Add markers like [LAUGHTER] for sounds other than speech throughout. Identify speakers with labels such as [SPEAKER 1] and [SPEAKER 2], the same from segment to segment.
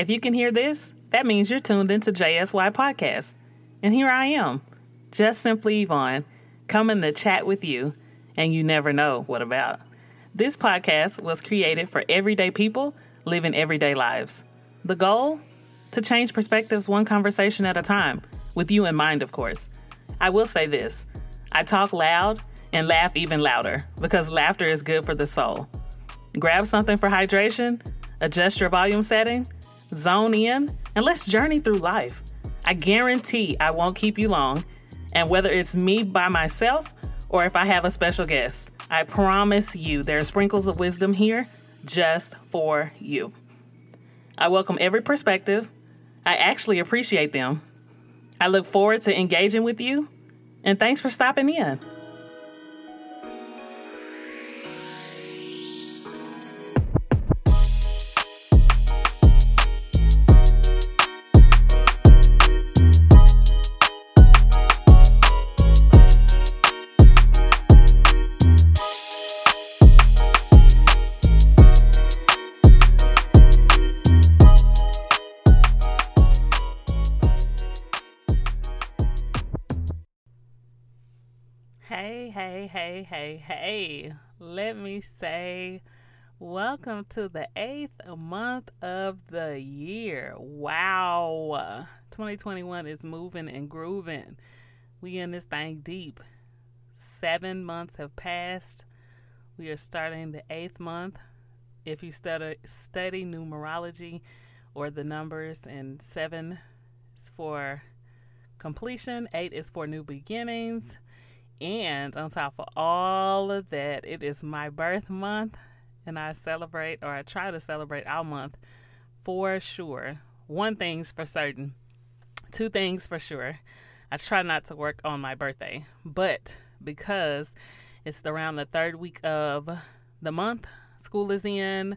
[SPEAKER 1] If you can hear this, that means you're tuned into JSY Podcast. And here I am, just simply Yvonne, coming to chat with you, and you never know what about. This podcast was created for everyday people living everyday lives. The goal? To change perspectives one conversation at a time, with you in mind, of course. I will say this I talk loud and laugh even louder because laughter is good for the soul. Grab something for hydration, adjust your volume setting, zone in, and let's journey through life. I guarantee I won't keep you long, and whether it's me by myself or if I have a special guest, I promise you there are sprinkles of wisdom here just for you. I welcome every perspective. I actually appreciate them. I look forward to engaging with you, and thanks for stopping in. Hey, hey. Let me say, welcome to the eighth month of the year. Wow. 2021 is moving and grooving. We in this thing deep. Seven months have passed. We are starting the eighth month. If you study, study numerology or the numbers, and seven is for completion, eight is for new beginnings and on top of all of that, it is my birth month, and I celebrate, or I try to celebrate our month for sure. One thing's for certain, two things for sure. I try not to work on my birthday, but because it's around the third week of the month, school is in.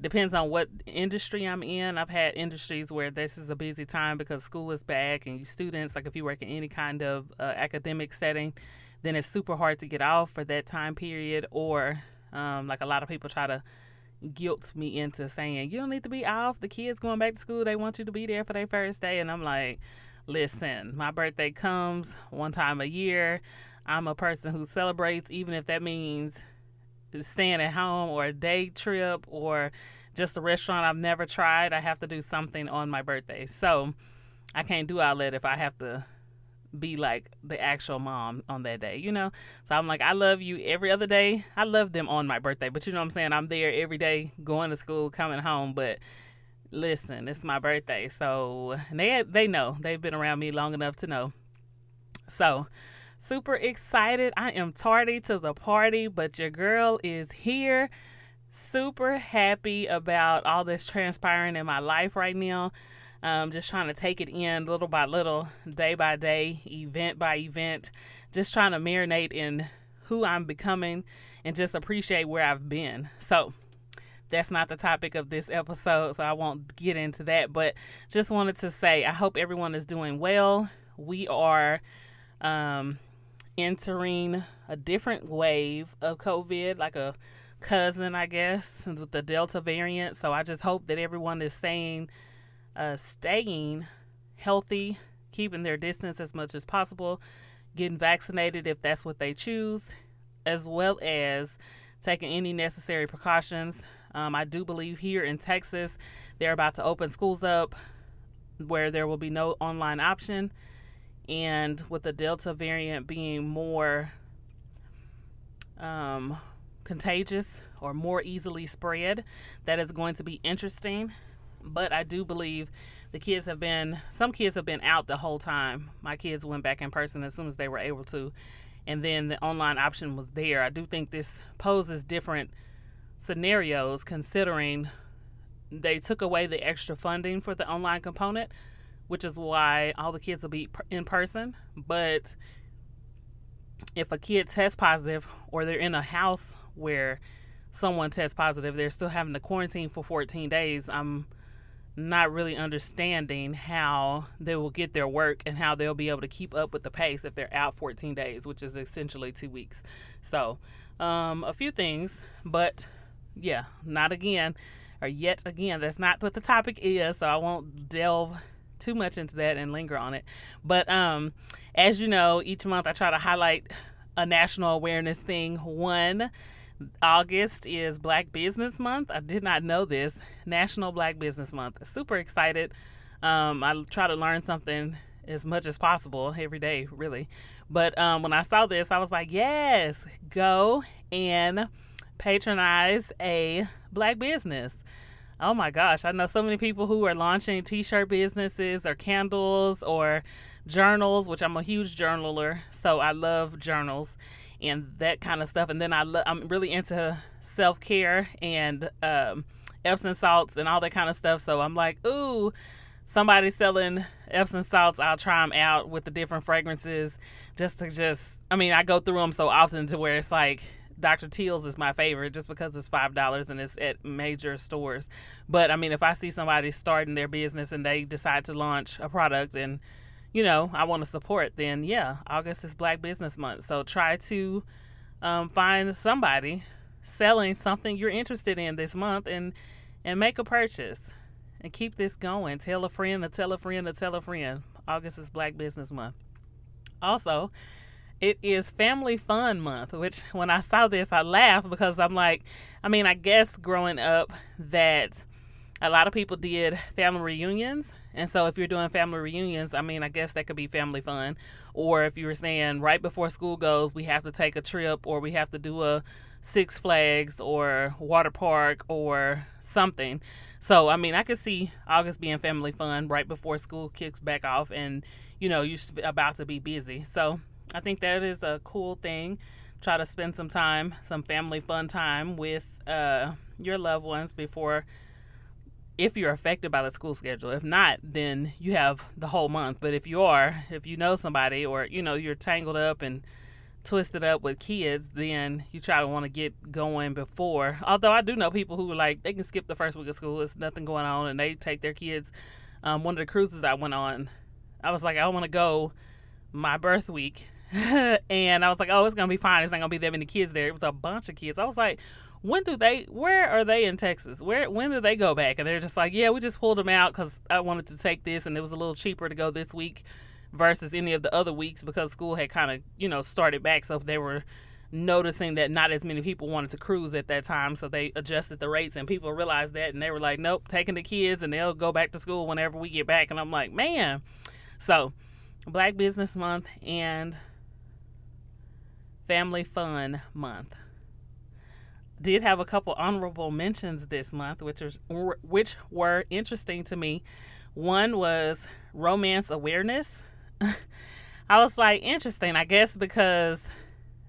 [SPEAKER 1] Depends on what industry I'm in. I've had industries where this is a busy time because school is back and you students, like if you work in any kind of uh, academic setting, then it's super hard to get off for that time period. Or um, like a lot of people try to guilt me into saying, you don't need to be off. The kids going back to school, they want you to be there for their first day. And I'm like, listen, my birthday comes one time a year. I'm a person who celebrates, even if that means staying at home or a day trip or just a restaurant I've never tried. I have to do something on my birthday. So I can't do all that if I have to be like the actual mom on that day, you know? So I'm like, I love you every other day. I love them on my birthday, but you know what I'm saying? I'm there every day, going to school, coming home, but listen, it's my birthday. So they they know. They've been around me long enough to know. So, super excited. I am tardy to the party, but your girl is here. Super happy about all this transpiring in my life right now. Um, just trying to take it in little by little, day by day, event by event, just trying to marinate in who I'm becoming and just appreciate where I've been. So, that's not the topic of this episode, so I won't get into that. But just wanted to say, I hope everyone is doing well. We are um, entering a different wave of COVID, like a cousin, I guess, with the Delta variant. So I just hope that everyone is saying uh, staying healthy, keeping their distance as much as possible, getting vaccinated if that's what they choose, as well as taking any necessary precautions. Um, I do believe here in Texas, they're about to open schools up where there will be no online option. And with the Delta variant being more um, contagious or more easily spread, that is going to be interesting. But I do believe the kids have been, some kids have been out the whole time. My kids went back in person as soon as they were able to. And then the online option was there. I do think this poses different scenarios considering they took away the extra funding for the online component, which is why all the kids will be in person. But if a kid tests positive or they're in a house where someone tests positive, they're still having to quarantine for 14 days. I'm not really understanding how they will get their work and how they'll be able to keep up with the pace if they're out 14 days, which is essentially two weeks. So, um, a few things, but yeah, not again. or yet again. That's not what the topic is, so I won't delve too much into that and linger on it. But um, as you know, each month I try to highlight a national awareness thing. One, August is Black Business Month. I did not know this. National Black Business Month. Super excited. Um, I try to learn something as much as possible every day, really. But um, when I saw this, I was like, yes, go and patronize a black business. Oh my gosh, I know so many people who are launching t shirt businesses or candles or journals, which I'm a huge journaler. So I love journals and that kind of stuff. And then I lo- I'm really into self care and um, Epsom salts and all that kind of stuff. So I'm like, ooh, somebody selling Epsom salts, I'll try them out with the different fragrances just to just, I mean, I go through them so often to where it's like, Dr. Teal's is my favorite just because it's five dollars and it's at major stores. But I mean, if I see somebody starting their business and they decide to launch a product and you know I want to support, then yeah, August is Black Business Month. So try to um, find somebody selling something you're interested in this month and and make a purchase and keep this going. Tell a friend to tell a friend to tell a friend. August is Black Business Month. Also, it is Family Fun Month, which when I saw this, I laughed because I'm like, I mean, I guess growing up that a lot of people did family reunions. And so if you're doing family reunions, I mean, I guess that could be family fun. Or if you were saying right before school goes, we have to take a trip or we have to do a Six Flags or water park or something. So, I mean, I could see August being family fun right before school kicks back off and, you know, you're about to be busy. So, I think that is a cool thing. Try to spend some time, some family fun time with uh, your loved ones before, if you're affected by the school schedule. If not, then you have the whole month. But if you are, if you know somebody or, you know, you're tangled up and twisted up with kids, then you try to want to get going before. Although I do know people who like they can skip the first week of school, It's nothing going on, and they take their kids. Um, one of the cruises I went on, I was like, I want to go my birth week, [LAUGHS] and I was like, oh, it's gonna be fine. It's not gonna be that many kids there. It was a bunch of kids. I was like, when do they? Where are they in Texas? Where when do they go back? And they're just like, yeah, we just pulled them out because I wanted to take this, and it was a little cheaper to go this week versus any of the other weeks because school had kind of you know started back so they were noticing that not as many people wanted to cruise at that time so they adjusted the rates and people realized that and they were like nope taking the kids and they'll go back to school whenever we get back and i'm like man so black business month and family fun month did have a couple honorable mentions this month which was which were interesting to me one was romance awareness [LAUGHS] I was like, interesting, I guess, because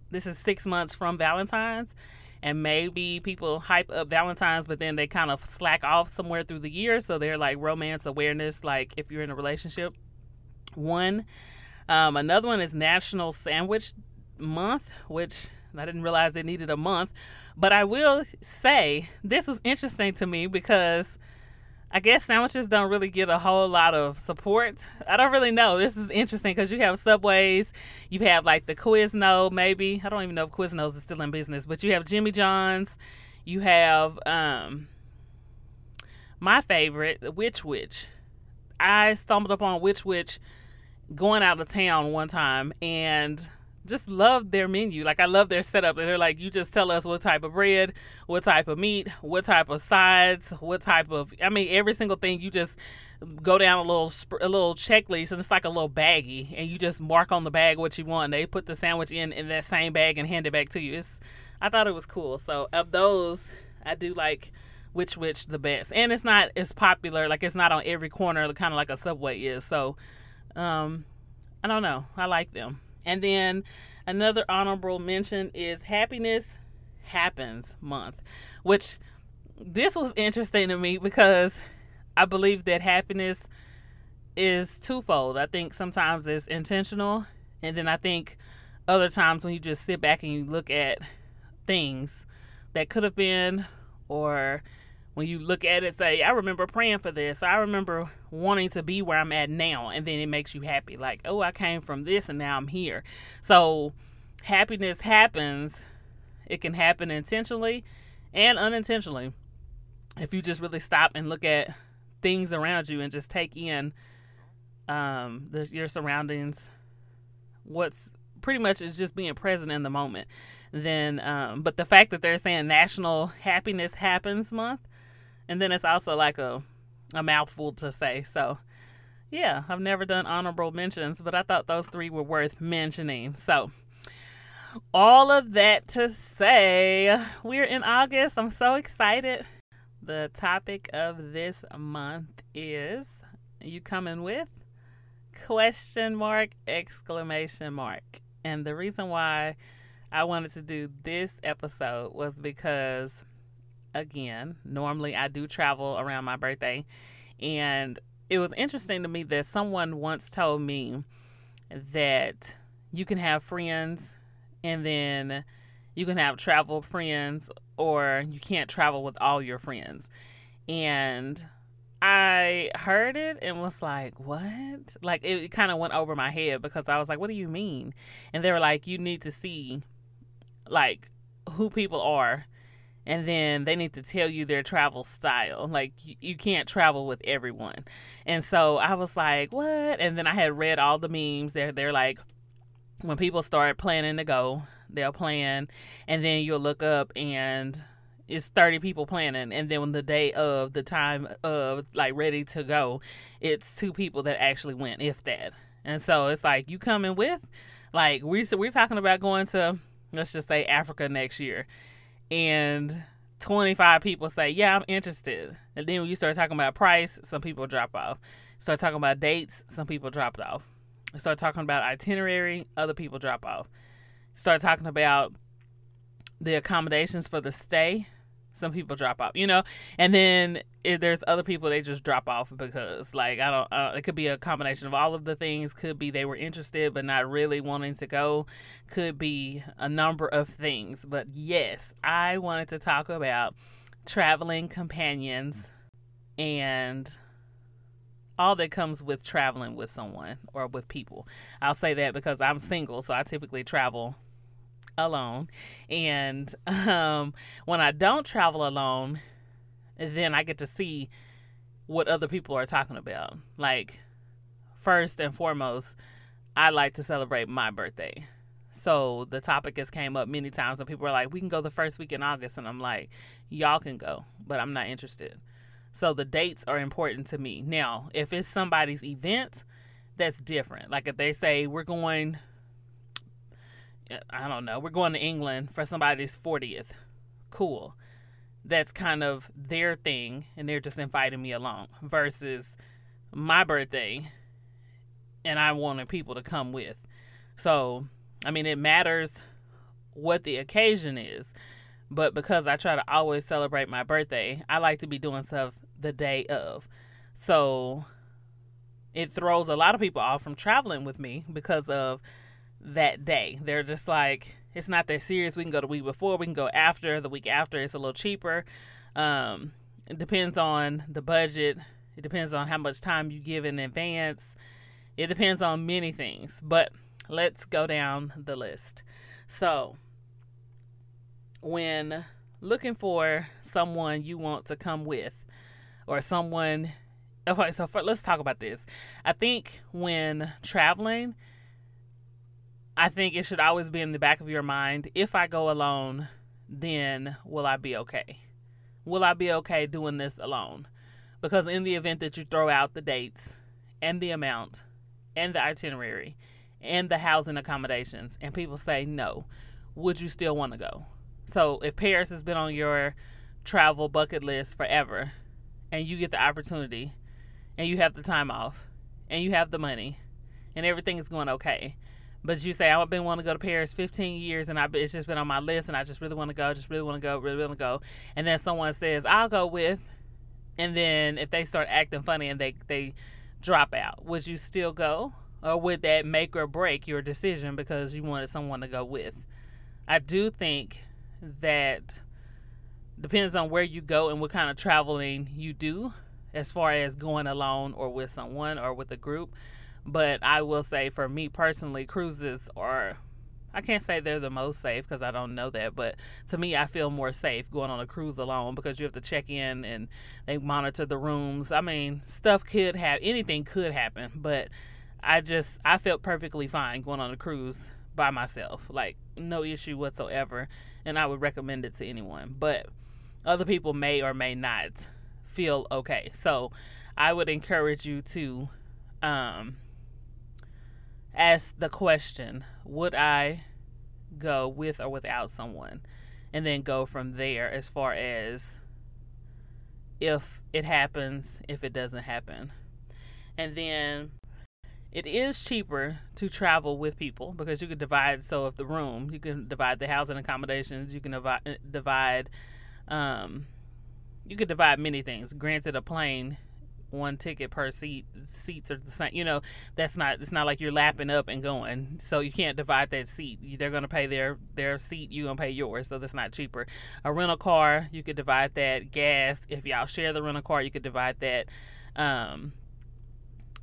[SPEAKER 1] this is six months from Valentine's, and maybe people hype up Valentine's, but then they kind of slack off somewhere through the year. So they're like romance awareness, like if you're in a relationship. One, um, another one is National Sandwich Month, which I didn't realize they needed a month. But I will say this was interesting to me because I guess sandwiches don't really get a whole lot of support. I don't really know. This is interesting because you have Subways, you have like the Quizno, maybe. I don't even know if Quiznos is still in business, but you have Jimmy John's, you have um, my favorite, Which. Wich. I stumbled upon Which Wich going out of town one time and just love their menu. Like I love their setup. And they're like, you just tell us what type of bread, what type of meat, what type of sides, what type of. I mean, every single thing. You just go down a little a little checklist, and it's like a little baggie, and you just mark on the bag what you want. And They put the sandwich in in that same bag and hand it back to you. It's. I thought it was cool. So of those, I do like Which Wich the best, and it's not as popular. Like it's not on every corner, kind of like a Subway is. So, um, I don't know. I like them. And then another honorable mention is Happiness Happens Month, which this was interesting to me because I believe that happiness is twofold. I think sometimes it's intentional, and then I think other times when you just sit back and you look at things that could have been or when you look at it, say, I remember praying for this. I remember wanting to be where I'm at now. And then it makes you happy. Like, oh, I came from this and now I'm here. So happiness happens. It can happen intentionally and unintentionally. if you just really stop and look at things around you and just take in um, the, your surroundings, what's pretty much is just being present in the moment. Then, um, but the fact that they're saying National Happiness Happens Month, and then it's also like a a mouthful to say. So, yeah, I've never done honorable mentions, but I thought those three were worth mentioning. So, all of that to say, we're in August. I'm so excited. The topic of this month is you coming with question mark exclamation mark. And the reason why I wanted to do this episode was because again, normally I do travel around my birthday and it was interesting to me that someone once told me that you can have friends and then you can have travel friends or you can't travel with all your friends. And I heard it and was like, what? Like, it kind of went over my head because I was like, what do you mean? And they were like, you need to see, like, who people are. And then they need to tell you their travel style. Like, you, you can't travel with everyone. And so I was like, what? And then I had read all the memes. They're, they're like, when people start planning to go, they'll plan, and then you'll look up and it's 30 people planning and then when the day of the time of like ready to go it's two people that actually went if that and so it's like you coming with like we so we're talking about going to let's just say africa next year and 25 people say yeah i'm interested. And then when you start talking about price some people drop off. Start talking about dates some people dropped off. Start talking about itinerary other people drop off. Start talking about the accommodations for the stay some people drop off you know? And then if there's other people they just drop off because like i don't uh, it could be a combination of all of the things. Could be they were interested but not really wanting to go. Could be a number of things. But yes i wanted to talk about traveling companions and all that comes with traveling with someone or with people. I'll say that because i'm single so i typically travel alone. And um, when I don't travel alone, then I get to see what other people are talking about. Like, first and foremost, I like to celebrate my birthday. So the topic has came up many times and people are like, we can go the first week in August. And I'm like, y'all can go, but I'm not interested. So the dates are important to me. Now, if it's somebody's event, that's different. Like if they say we're going Uh, I don't know, we're going to England for somebody's 40th. Cool. That's kind of their thing, and they're just inviting me along versus my birthday, and I wanted people to come with. So, I mean, it matters what the occasion is, but because I try to always celebrate my birthday, I like to be doing stuff the day of. So, it throws a lot of people off from traveling with me because of that day. They're just like, it's not that serious. We can go the week before, we can go after, the week after. It's a little cheaper. Um, it depends on the budget, it depends on how much time you give in advance. It depends on many things, but let's go down the list. So, when looking for someone you want to come with, or someone, okay, so for, let's talk about this. I think when traveling, I think it should always be in the back of your mind if I go alone, then will I be okay? Will I be okay doing this alone? Because in the event that you throw out the dates and the amount and the itinerary and the housing accommodations and people say no, would you still want to go? So if Paris has been on your travel bucket list forever and you get the opportunity and you have the time off and you have the money and everything is going okay but you say I've been wanting to go to Paris 15 years, and I it's just been on my list, and I just really want to go, just really want to go, really want to go. And then someone says I'll go with, and then if they start acting funny and they they drop out, would you still go, or would that make or break your decision because you wanted someone to go with? I do think that depends on where you go and what kind of traveling you do, as far as going alone or with someone or with a group. But I will say, for me personally, cruises are I can't say they're the most safe because I don't know that, but to me, I feel more safe going on a cruise alone because you have to check in and they monitor the rooms. I mean, stuff could have anything could happen, but I just I felt perfectly fine going on a cruise by myself, like no issue whatsoever, and I would recommend it to anyone. But other people may or may not feel okay, so I would encourage you to um, ask the question Would I go with or without someone? And then go from there as far as if it happens, if it doesn't happen. And then it is cheaper to travel with people because you can divide. So, if the room, you can divide the housing accommodations, you can divide, divide um, you could divide many things. Granted, a plane one ticket per seat. Seats are the same. You know, that's not. It's not like you're lapping up and going. So you can't divide that seat. They're gonna pay their their seat. you're gonna pay yours. So that's not cheaper. A rental car, you could divide that. Gas, if y'all share the rental car, you could divide that. Um,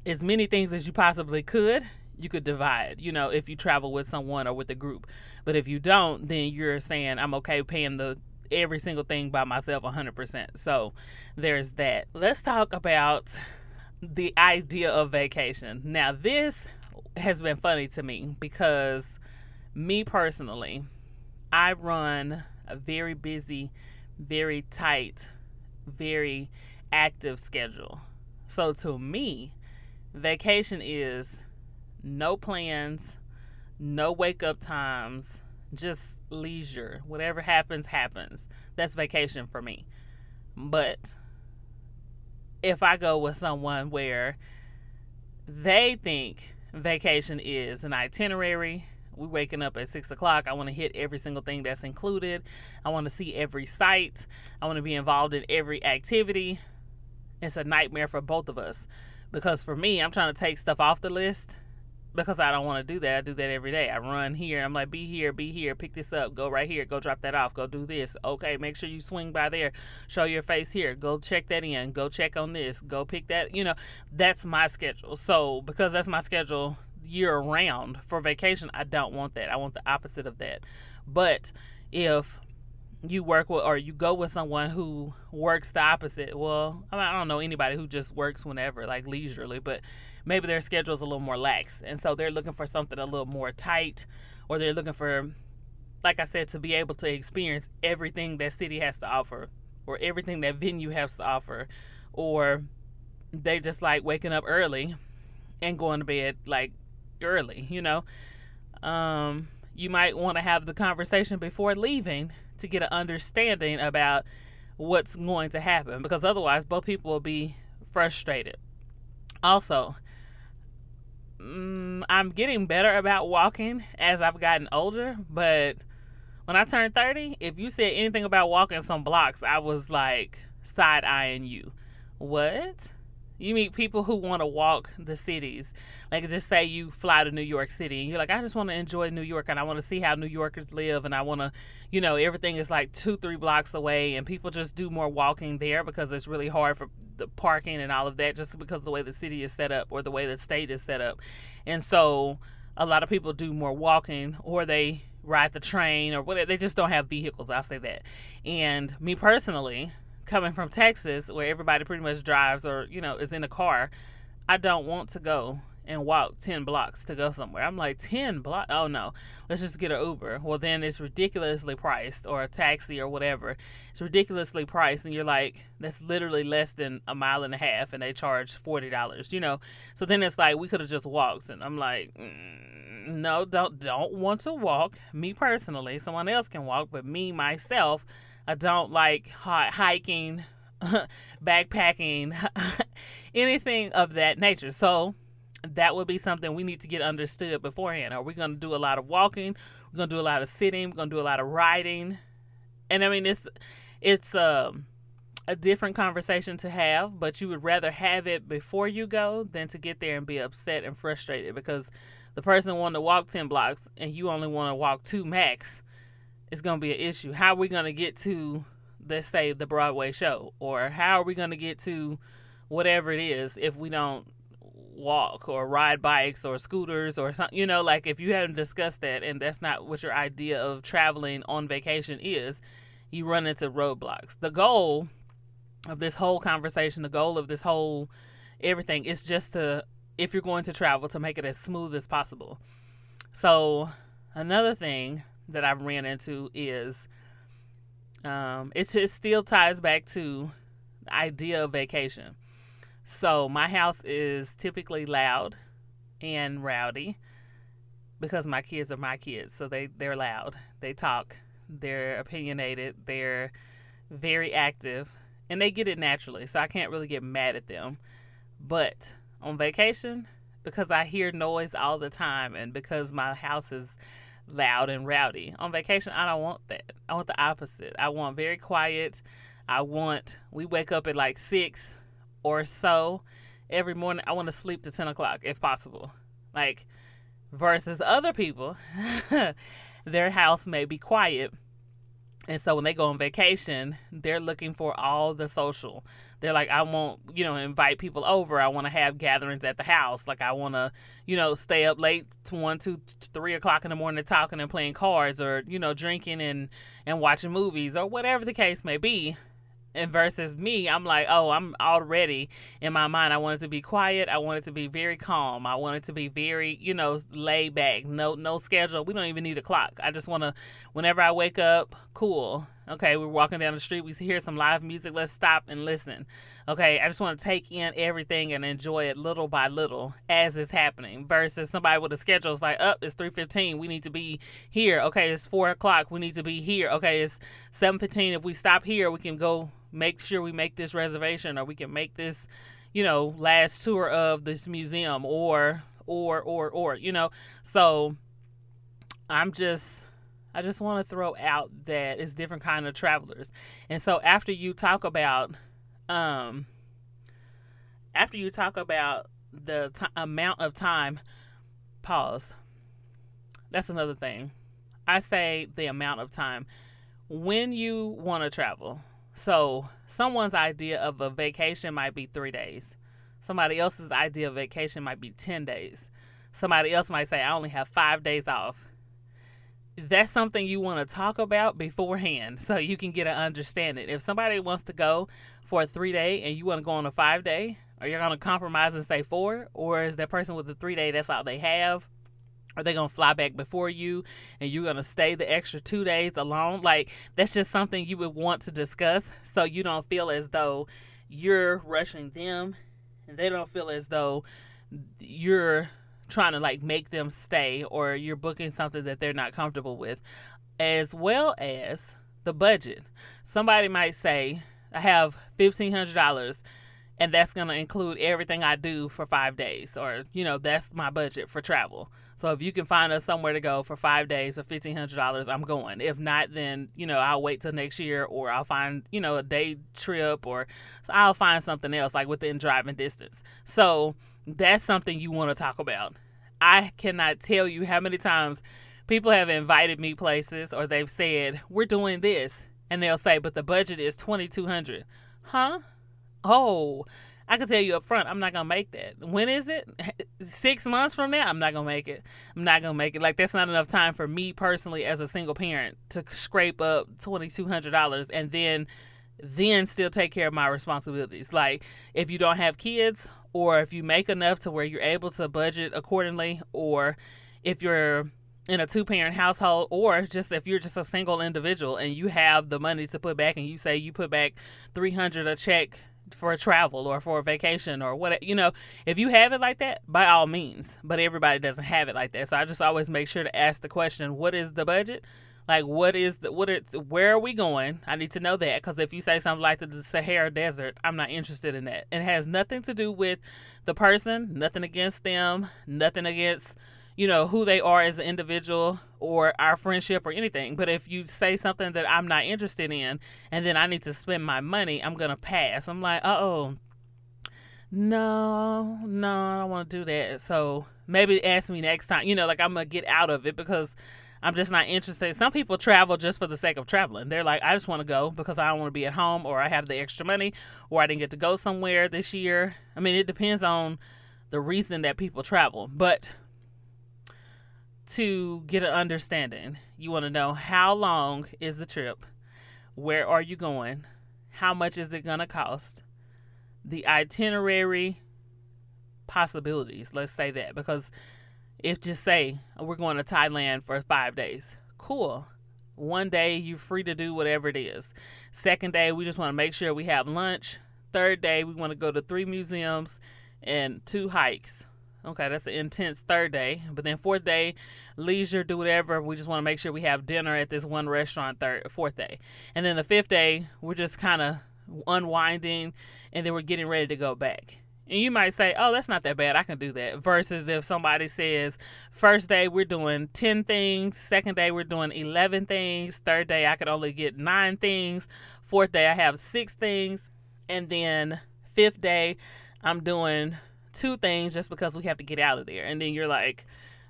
[SPEAKER 1] as many things as you possibly could you could divide, you know, if you travel with someone or with a group. But if you don't, then you're saying I'm okay paying the every single thing by myself 100%. So there's that. Let's talk about the idea of vacation. Now, this has been funny to me because me personally, I run a very busy, very tight, very active schedule. So to me, vacation is no plans, no wake up times, just leisure. Whatever happens, happens. That's vacation for me. But if I go with someone where they think vacation is an itinerary, we're waking up at six o'clock. I want to hit every single thing that's included. I want to see every site. I want to be involved in every activity. It's a nightmare for both of us because for me, I'm trying to take stuff off the list because I don't want to do that. I do that every day. I run here. I'm like, be here, be here, pick this up, go right here, go drop that off, go do this. Okay, make sure you swing by there, show your face here, go check that in, go check on this, go pick that. You know, that's my schedule. So because that's my schedule year round for vacation, I don't want that. I want the opposite of that. But if you work with or you go with someone who works the opposite. Well, I, mean, I don't know anybody who just works whenever, like leisurely, but maybe their schedule is a little more lax. And so they're looking for something a little more tight or they're looking for, like I said, to be able to experience everything that city has to offer or everything that venue has to offer. Or they just like waking up early and going to bed like early, you know? Um, you might want to have the conversation before leaving to get an understanding about what's going to happen because otherwise both people will be frustrated. Also, mm, I'm getting better about walking as I've gotten older, but when I turned 30, if you said anything about walking some blocks, I was like side eyeing you. What? You meet people who want to walk the cities. Like just say you fly to New York City and you're like, I just want to enjoy New York and I want to see how New Yorkers live and I want to, you know, everything is like two, three blocks away and people just do more walking there because it's really hard for the parking and all of that just because the way the city is set up or the way the state is set up. And so a lot of people do more walking or they ride the train or whatever. They just don't have vehicles. I'll say that. And me personally, coming from Texas, where everybody pretty much drives or, you know, is in a car, I don't want to go and walk 10 blocks to go somewhere. I'm like, 10 blocks? Oh no, let's just get an Uber. Well, then it's ridiculously priced, or a taxi, or whatever. It's ridiculously priced, and you're like, that's literally less than a mile and a half, and they charge $40, you know? So then it's like, we could have just walked, and I'm like, mm, no, don't, don't want to walk. Me personally, someone else can walk, but me, myself, I don't like hiking, [LAUGHS] backpacking, [LAUGHS] anything of that nature. So that would be something we need to get understood beforehand. Are we going to do a lot of walking? We're going to do a lot of sitting. We're going to do a lot of riding. And I mean, it's it's um, a different conversation to have, but you would rather have it before you go than to get there and be upset and frustrated because the person wanted to walk 10 blocks and you only want to walk two max is going to be an issue. How are we going to get to, let's say, the Broadway show? Or how are we going to get to whatever it is if we don't walk or ride bikes or scooters or something, you know, like if you haven't discussed that and that's not what your idea of traveling on vacation is, you run into roadblocks. The goal of this whole conversation, the goal of this whole everything is just to, if you're going to travel, to make it as smooth as possible. So, another thing that I've ran into is um, it, it still ties back to the idea of vacation. So, my house is typically loud and rowdy because my kids are my kids. So, they, they're loud, they talk, they're opinionated, they're very active, and they get it naturally. So I can't really get mad at them. But on vacation, because I hear noise all the time and because my house is loud and rowdy, on vacation, I don't want that. I want the opposite. I want very quiet. I want, we wake up at like six or so every morning. I want to sleep to 10 o'clock if possible. Like, versus other people, [LAUGHS] their house may be quiet. And so when they go on vacation, they're looking for all the social. They're like, I want, you know, invite people over. I want to have gatherings at the house. Like, I want to, you know, stay up late to one, two, three o'clock in the morning talking and playing cards or, you know, drinking and, and watching movies or whatever the case may be. And versus me i'm like oh i'm already in my mind. I wanted to be quiet. I wanted to be very calm. I wanted to be very you know laid back. No no schedule. We don't even need a clock. I just want to whenever i wake up cool okay we're walking down the street we hear some live music let's stop and listen. Okay i just want to take in everything and enjoy it little by little as it's happening versus somebody with a schedule is like up oh, it's 3.15 we need to be here. Okay it's 4 o'clock we need to be here. Okay it's 7.15 if we stop here we can go make sure we make this reservation or we can make this you know last tour of this museum or or or or you know? So i'm just i just want to throw out that it's different kind of travelers and so after you talk about um after you talk about the t- amount of time pause that's another thing i say the amount of time when you want to travel so, someone's idea of a vacation might be three days. Somebody else's idea of vacation might be 10 days. Somebody else might say, I only have five days off. That's something you want to talk about beforehand so you can get an understanding. If somebody wants to go for a three day and you want to go on a five day, are you going to compromise and say four? Or is that person with the three day, that's all they have? Are they gonna fly back before you and you're gonna stay the extra two days alone? Like that's just something you would want to discuss so you don't feel as though you're rushing them and they don't feel as though you're trying to like make them stay or you're booking something that they're not comfortable with. As well as the budget. Somebody might say, I have fifteen hundred dollars and that's going to include everything I do for five days, or you know, that's my budget for travel. So if you can find us somewhere to go for five days for fifteen hundred dollars, I'm going. If not, then you know I'll wait till next year, or I'll find you know a day trip, or I'll find something else like within driving distance. So that's something you want to talk about. I cannot tell you how many times people have invited me places, or they've said we're doing this, and they'll say, but the budget is twenty two hundred. Huh? oh, I can tell you up front, I'm not gonna make that. When is it? [LAUGHS] Six months from now, I'm not gonna make it. I'm not gonna make it. Like that's not enough time for me personally as a single parent to scrape up twenty two hundred dollars and then then still take care of my responsibilities. Like if you don't have kids or if you make enough to where you're able to budget accordingly or if you're in a two parent household or just if you're just a single individual and you have the money to put back and you say you put back 300 a check for a travel or for a vacation or what you know if you have it like that by all means. But everybody doesn't have it like that. So i just always make sure to ask the question what is the budget like what is the what it's where are we going i need to know that because if you say something like the sahara desert i'm not interested in that it has nothing to do with the person nothing against them nothing against you know, who they are as an individual or our friendship or anything. But if you say something that I'm not interested in and then I need to spend my money, I'm to pass. I'm like, uh oh, no, no, I don't want to do that. So maybe ask me next time. You know, like I'm to get out of it because I'm just not interested. Some people travel just for the sake of traveling. They're like, I just want to go because I don't want to be at home or I have the extra money or I didn't get to go somewhere this year. I mean, it depends on the reason that people travel. But to get an understanding, you want to know how long is the trip? Where are you going? How much is it going to cost? The itinerary possibilities, let's say that. Because if just say we're going to Thailand for five days, cool. One day you're free to do whatever it is. Second day, we just want to make sure we have lunch. Third day, we want to go to three museums and two hikes. Okay, that's an intense third day. But then fourth day, leisure, do whatever. We just want to make sure we have dinner at this one restaurant third fourth day. And then the fifth day, we're just kind of unwinding and then we're getting ready to go back. And you might say, oh, that's not that bad. I can do that. Versus if somebody says, first day we're doing 10 things, second day we're doing 11 things, third day I could only get nine things, fourth day I have six things, and then fifth day I'm doing two things just because we have to get out of there. And then you're like,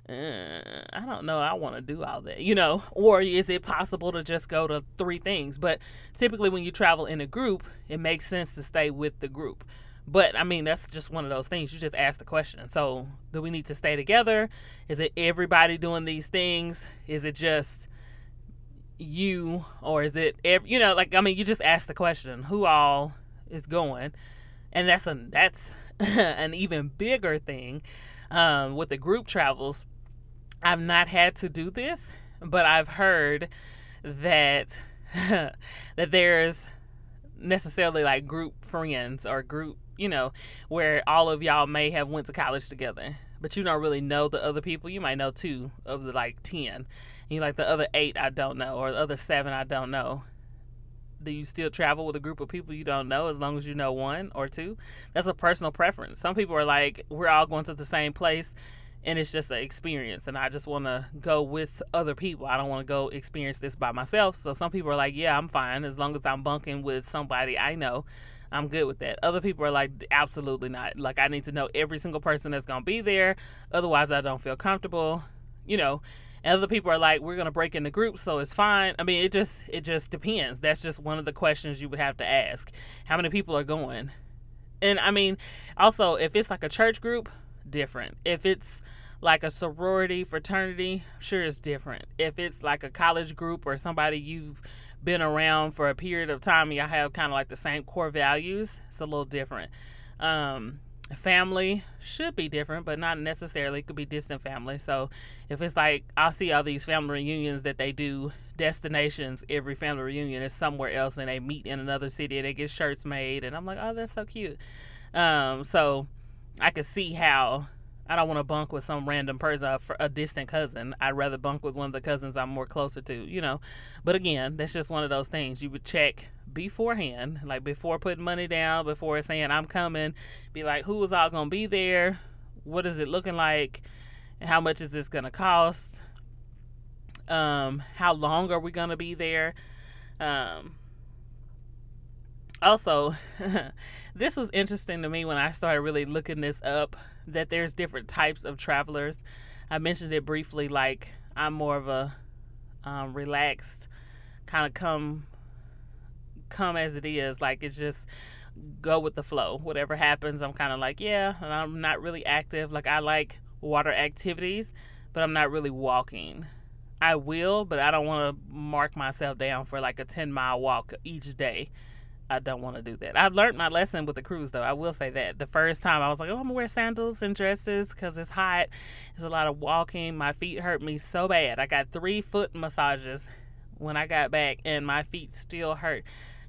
[SPEAKER 1] uh, I don't know, I want to do all that, you know? Or is it possible to just go to three things? But typically, when you travel in a group, it makes sense to stay with the group. But I mean, that's just one of those things. You just ask the question. So, do we need to stay together? Is it everybody doing these things? Is it just you, or is it every? You know, like I mean, you just ask the question. Who all is going? And that's a that's [LAUGHS] an even bigger thing um, with the group travels. I've not had to do this, but I've heard that [LAUGHS] that there's necessarily like group friends or group you know, where all of y'all may have went to college together, but you don't really know the other people. You might know two of the like ten. And you like the other eight I don't know, or the other seven I don't know. Do you still travel with a group of people you don't know as long as you know one or two? That's a personal preference. Some people are like, we're all going to the same place and it's just an experience and I just want to go with other people. I don't want to go experience this by myself. So some people are like, yeah, I'm fine as long as I'm bunking with somebody I know. I'm good with that. Other people are like, absolutely not. Like, I need to know every single person that's going to be there. Otherwise, I don't feel comfortable, you know. And other people are like, we're going to break into groups, so it's fine. I mean, it just it just depends. That's just one of the questions you would have to ask. How many people are going? And I mean, also, if it's like a church group, different. If it's like a sorority, fraternity, sure it's different. If it's like a college group or somebody you've been around for a period of time, y'all have kind of like the same core values. It's a little different. Um, family should be different, but not necessarily. It could be distant family. So if it's like I'll see all these family reunions that they do destinations, every family reunion is somewhere else, and they meet in another city. and They get shirts made, and I'm like, oh, that's so cute. Um, so I could see how I don't want to bunk with some random person, a distant cousin. I'd rather bunk with one of the cousins I'm more closer to, you know. But again, that's just one of those things you would check beforehand, like before putting money down, before saying I'm coming. Be like, who is all gonna be there? What is it looking like? How much is this gonna cost? Um, how long are we gonna be there? Um, also, [LAUGHS] this was interesting to me when I started really looking this up that there's different types of travelers. I mentioned it briefly, like I'm more of a um, relaxed, kind of come come as it is. Like it's just go with the flow. Whatever happens, I'm kind of like yeah, and I'm not really active. Like I like water activities, but I'm not really walking. I will, but I don't want to mark myself down for like a 10 mile walk each day. I don't want to do that. I've learned my lesson with the cruise, though. I will say that. The first time I was like, oh, I'm to wear sandals and dresses because it's hot. There's a lot of walking. My feet hurt me so bad. I got three foot massages when I got back, and my feet still hurt.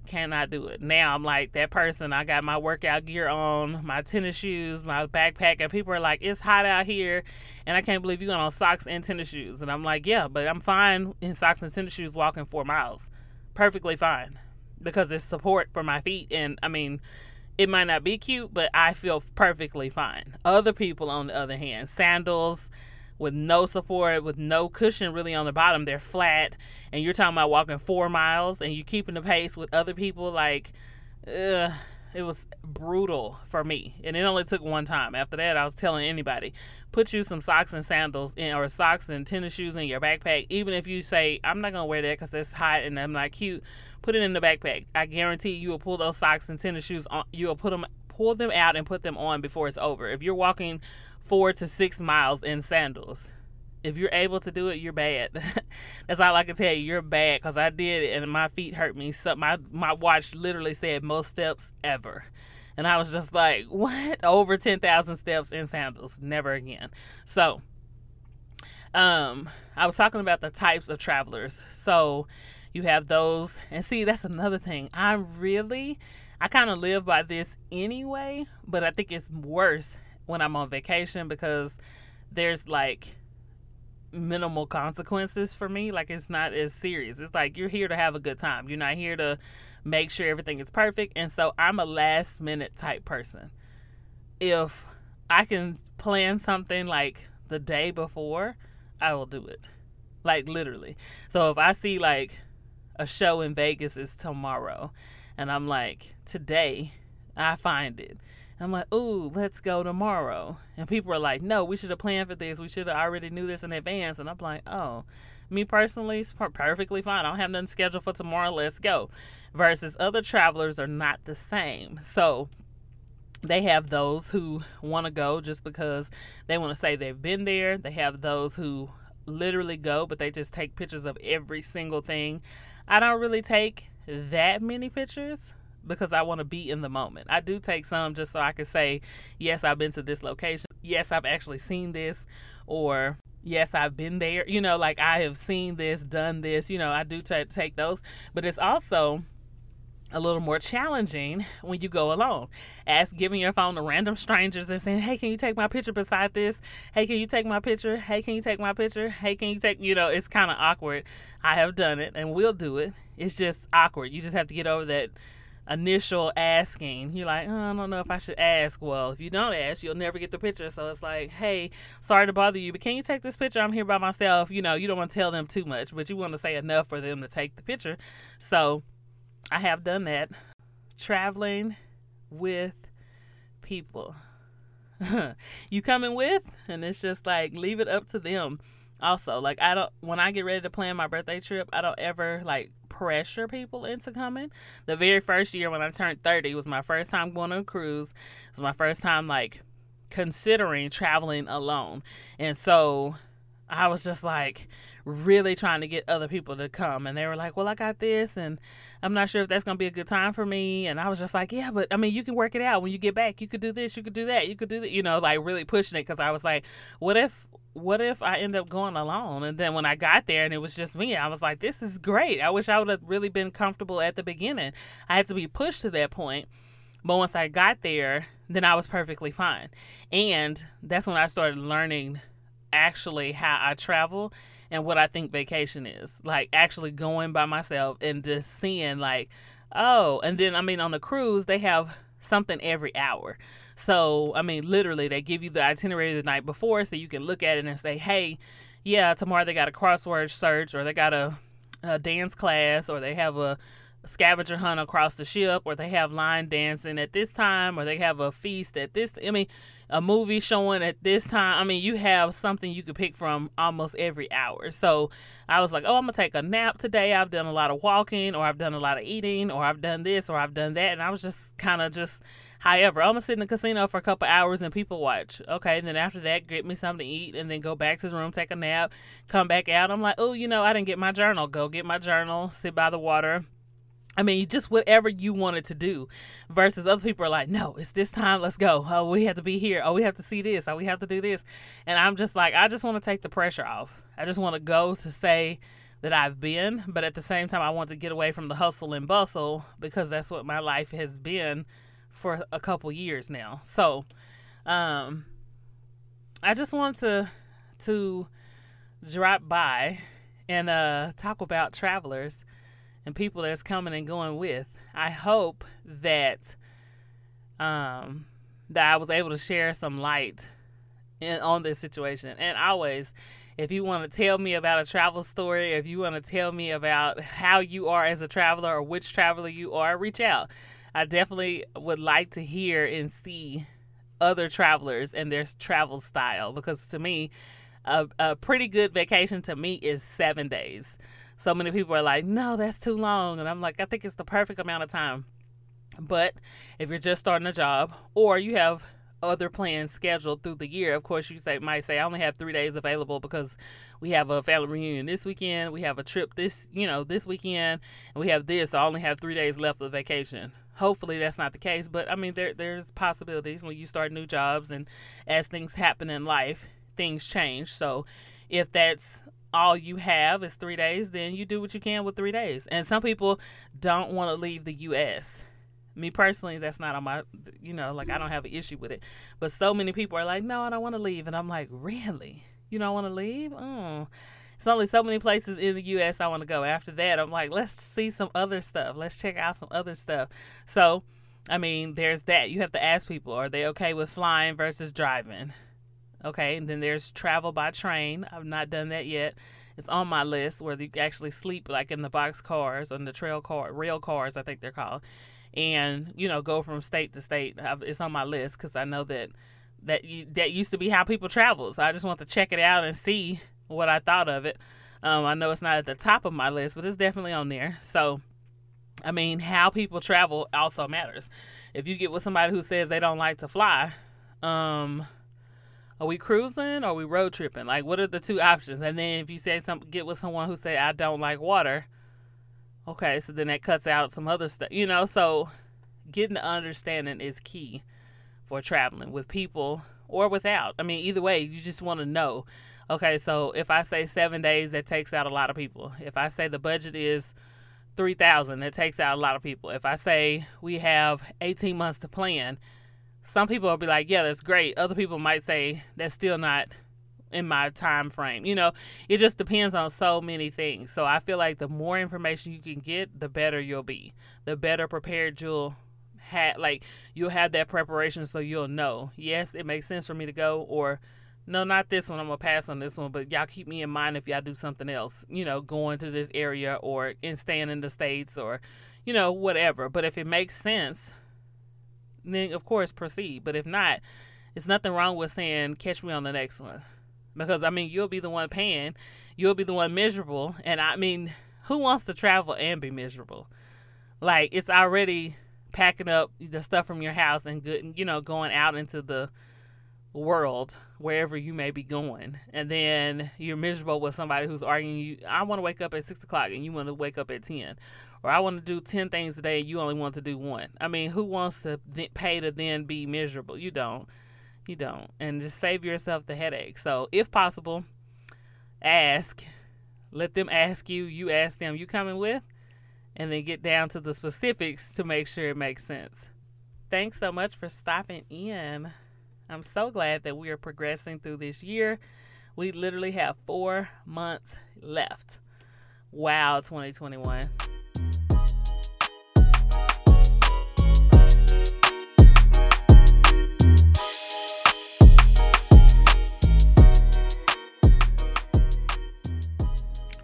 [SPEAKER 1] Cannot do it. Now I'm like that person. I got my workout gear on, my tennis shoes, my backpack, and people are like, it's hot out here. And I can't believe you got on socks and tennis shoes. And I'm like, yeah, but I'm fine in socks and tennis shoes walking four miles. Perfectly fine because it's support for my feet. And I mean, it might not be cute, but I feel perfectly fine. Other people, on the other hand, sandals with no support, with no cushion really on the bottom, they're flat. And you're talking about walking four miles and you're keeping the pace with other people, like, ugh it was brutal for me. And it only took one time. After that, I was telling anybody, put you some socks and sandals in, or socks and tennis shoes in your backpack. Even if you say, I'm not going to wear that because it's hot and I'm not cute, put it in the backpack. I guarantee you will pull those socks and tennis shoes on, you will put them pull them out and put them on before it's over. If you're walking four to six miles in sandals, if you're able to do it, you're bad. [LAUGHS] That's all I can tell you. You're bad because I did it and my feet hurt me. So my my watch literally said most steps ever, and I was just like, [LAUGHS] what? Over ten thousand steps in sandals, never again. So, um, I was talking about the types of travelers. So, you have those, and see, that's another thing. I'm really, I kind of live by this anyway, but I think it's worse when I'm on vacation because there's like minimal consequences for me. Like it's not as serious. It's like you're here to have a good time. You're not here to make sure everything is perfect. And so I'm a last minute type person. If I can plan something like the day before, I will do it. Like literally. So if I see like a show in Vegas is tomorrow and I'm like, today I find it I'm like, ooh, let's go tomorrow. And people are like, no, we should have planned for this. We should have already knew this in advance. And I'm like, oh, me personally, it's perfectly fine. I don't have nothing scheduled for tomorrow. Let's go. Versus other travelers are not the same. So they have those who want to go just because they want to say they've been there. They have those who literally go, but they just take pictures of every single thing. I don't really take that many pictures because I want to be in the moment. I do take some just so I can say, yes, I've been to this location. Yes, I've actually seen this, or yes, I've been there. You know, like I have seen this, done this. You know, I do t- take those, but it's also a little more challenging when you go alone. Ask giving your phone to random strangers and saying, Hey, can you take my picture beside this? Hey, can you take my picture? Hey, can you take my picture? Hey, can you take, you know, it's kind of awkward. I have done it and will do it. It's just awkward. You just have to get over that initial asking. You're like, oh, I don't know if I should ask. Well, if you don't ask, you'll never get the picture. So it's like, hey, sorry to bother you, but can you take this picture? I'm here by myself. You know, you don't want to tell them too much, but you want to say enough for them to take the picture. So I have done that. Traveling with people. [LAUGHS] you coming with? And it's just like, leave it up to them also like i don't when i get ready to plan my birthday trip i don't ever like pressure people into coming the very first year when i turned 30 was my first time going on a cruise it was my first time like considering traveling alone and so i was just like really trying to get other people to come and they were like well i got this and i'm not sure if that's going to be a good time for me and i was just like yeah but i mean you can work it out when you get back you could do this you could do that you could do that you know like really pushing it because i was like what if what if I end up going alone? And then when I got there and it was just me, I was like, this is great. I wish I would have really been comfortable at the beginning. I had to be pushed to that point. But once I got there, then I was perfectly fine. And that's when I started learning actually how I travel and what I think vacation is. Like actually going by myself and just seeing, like, oh, and then I mean, on the cruise, they have something every hour. So, I mean, literally, they give you the itinerary the night before so you can look at it and say, hey, yeah, tomorrow they got a crossword search or they got a, a dance class or they have a, a scavenger hunt across the ship or they have line dancing at this time or they have a feast at this I mean a movie showing at this time I mean you have something you could pick from almost every hour so I was like oh I'm gonna take a nap today I've done a lot of walking or I've done a lot of eating or I've done this or I've done that and I was just kind of just However, I'm gonna sit in the casino for a couple hours and people watch. Okay, and then after that, get me something to eat and then go back to the room, take a nap, come back out. I'm like, oh, you know, I didn't get my journal. Go get my journal, sit by the water. I mean, just whatever you wanted to do, versus other people are like, no, it's this time, let's go. Oh, we have to be here. Oh, we have to see this. Oh, we have to do this. And I'm just like, I just want to take the pressure off. I just want to go to say that I've been, but at the same time, I want to get away from the hustle and bustle because that's what my life has been for a couple years now. So, um, I just want to to drop by and uh, talk about travelers and people that's coming and going with. I hope that um, that I was able to share some light in, on this situation. And always, if you want to tell me about a travel story, if you want to tell me about how you are as a traveler or which traveler you are, reach out. I definitely would like to hear and see other travelers and their travel style because to me, a, a pretty good vacation to me is seven days. So many people are like, no, that's too long. And I'm like, I think it's the perfect amount of time. But if you're just starting a job or you have other plans scheduled through the year, of course, you say might say I only have three days available because we have a family reunion this weekend, we have a trip this you know this weekend, and we have this. So I only have three days left of vacation. Hopefully that's not the case, but I mean there there's possibilities when you start new jobs and as things happen in life, things change. So if that's all you have is three days, then you do what you can with three days. And some people don't want to leave the U.S me personally that's not on my you know like i don't have an issue with it. But so many people are like no i don't want to leave. And i'm like really? You don't want to leave? Oh it's only so many places in the us i want to go. After that i'm like let's see some other stuff. Let's check out some other stuff. So i mean there's that. You have to ask people are they okay with flying versus driving okay and then there's travel by train i've not done that yet it's on my list where you actually sleep like in the box cars or in the trail car rail cars i think they're called and you know go from state to state. It's on my list because I know that that that used to be how people travel. So I just want to check it out and see what I thought of it. Um, I know it's not at the top of my list, but it's definitely on there. So, I mean, how people travel also matters. If you get with somebody who says they don't like to fly, um, are we cruising or are we road tripping? Like, what are the two options? And then if you say some, get with someone who say I don't like water, Okay, so then that cuts out some other stuff, you know. So getting the understanding is key for traveling with people or without. I mean, either way, you just want to know. Okay, so if I say seven days, that takes out a lot of people. If I say the budget is three thousand, that takes out a lot of people. If I say we have eighteen months to plan, some people will be like, "Yeah, that's great." Other people might say that's still not in my time frame. You know, it just depends on so many things. So I feel like the more information you can get, the better you'll be. The better prepared you'll have like you'll have that preparation so you'll know. Yes, it makes sense for me to go or no, not this one. I'm gonna pass on this one, but y'all keep me in mind if y'all do something else, you know, going to this area or in staying in the States or, you know, whatever. But if it makes sense, then of course proceed. But if not, it's nothing wrong with saying catch me on the next one because I mean you'll be the one paying, you'll be the one miserable, and I mean who wants to travel and be miserable? Like it's already packing up the stuff from your house and good, you know, going out into the world wherever you may be going, and then you're miserable with somebody who's arguing you. I want to wake up at six o'clock and you want to wake up at ten, or I want to do ten things a day and you only want to do one. I mean, who wants to pay to then be miserable? You don't. You don't. And just save yourself the headache. So, if possible, ask. Let them ask you. You ask them, you coming with? And then get down to the specifics to make sure it makes sense. Thanks so much for stopping in. I'm so glad that we are progressing through this year. We literally have four months left. Wow, 2021.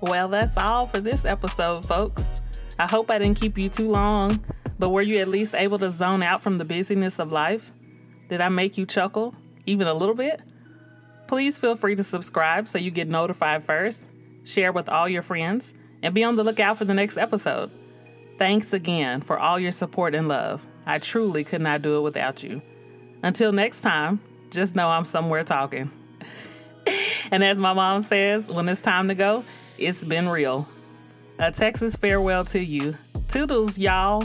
[SPEAKER 1] Well, that's all for this episode, folks. I hope I didn't keep you too long, but were you at least able to zone out from the busyness of life? Did I make you chuckle, even a little bit? Please feel free to subscribe so you get notified first, share with all your friends, and be on the lookout for the next episode. Thanks again for all your support and love. I truly could not do it without you. Until next time, just know I'm somewhere talking. [LAUGHS] and as my mom says, when it's time to go, it's been real. A Texas farewell to you. Toodles, y'all.